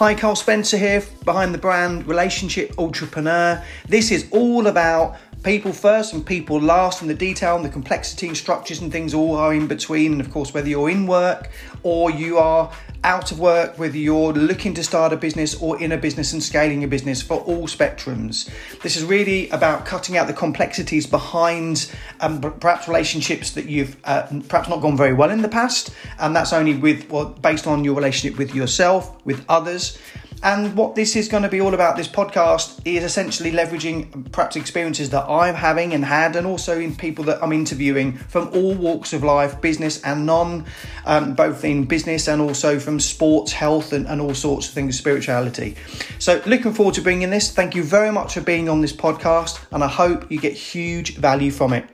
Hi, Carl Spencer here, behind the brand Relationship Entrepreneur. This is all about people first and people last, and the detail and the complexity and structures and things all are in between. And of course, whether you're in work or you are out of work, whether you're looking to start a business or in a business and scaling a business for all spectrums. This is really about cutting out the complexities behind um, perhaps relationships that you've uh, perhaps not gone very well in the past, and that's only with well, based on your relationship with yourself, with others. And what this is going to be all about, this podcast, is essentially leveraging perhaps experiences that I'm having and had, and also in people that I'm interviewing from all walks of life, business and non, um, both in business and also from sports, health, and, and all sorts of things, spirituality. So, looking forward to bringing this. Thank you very much for being on this podcast, and I hope you get huge value from it.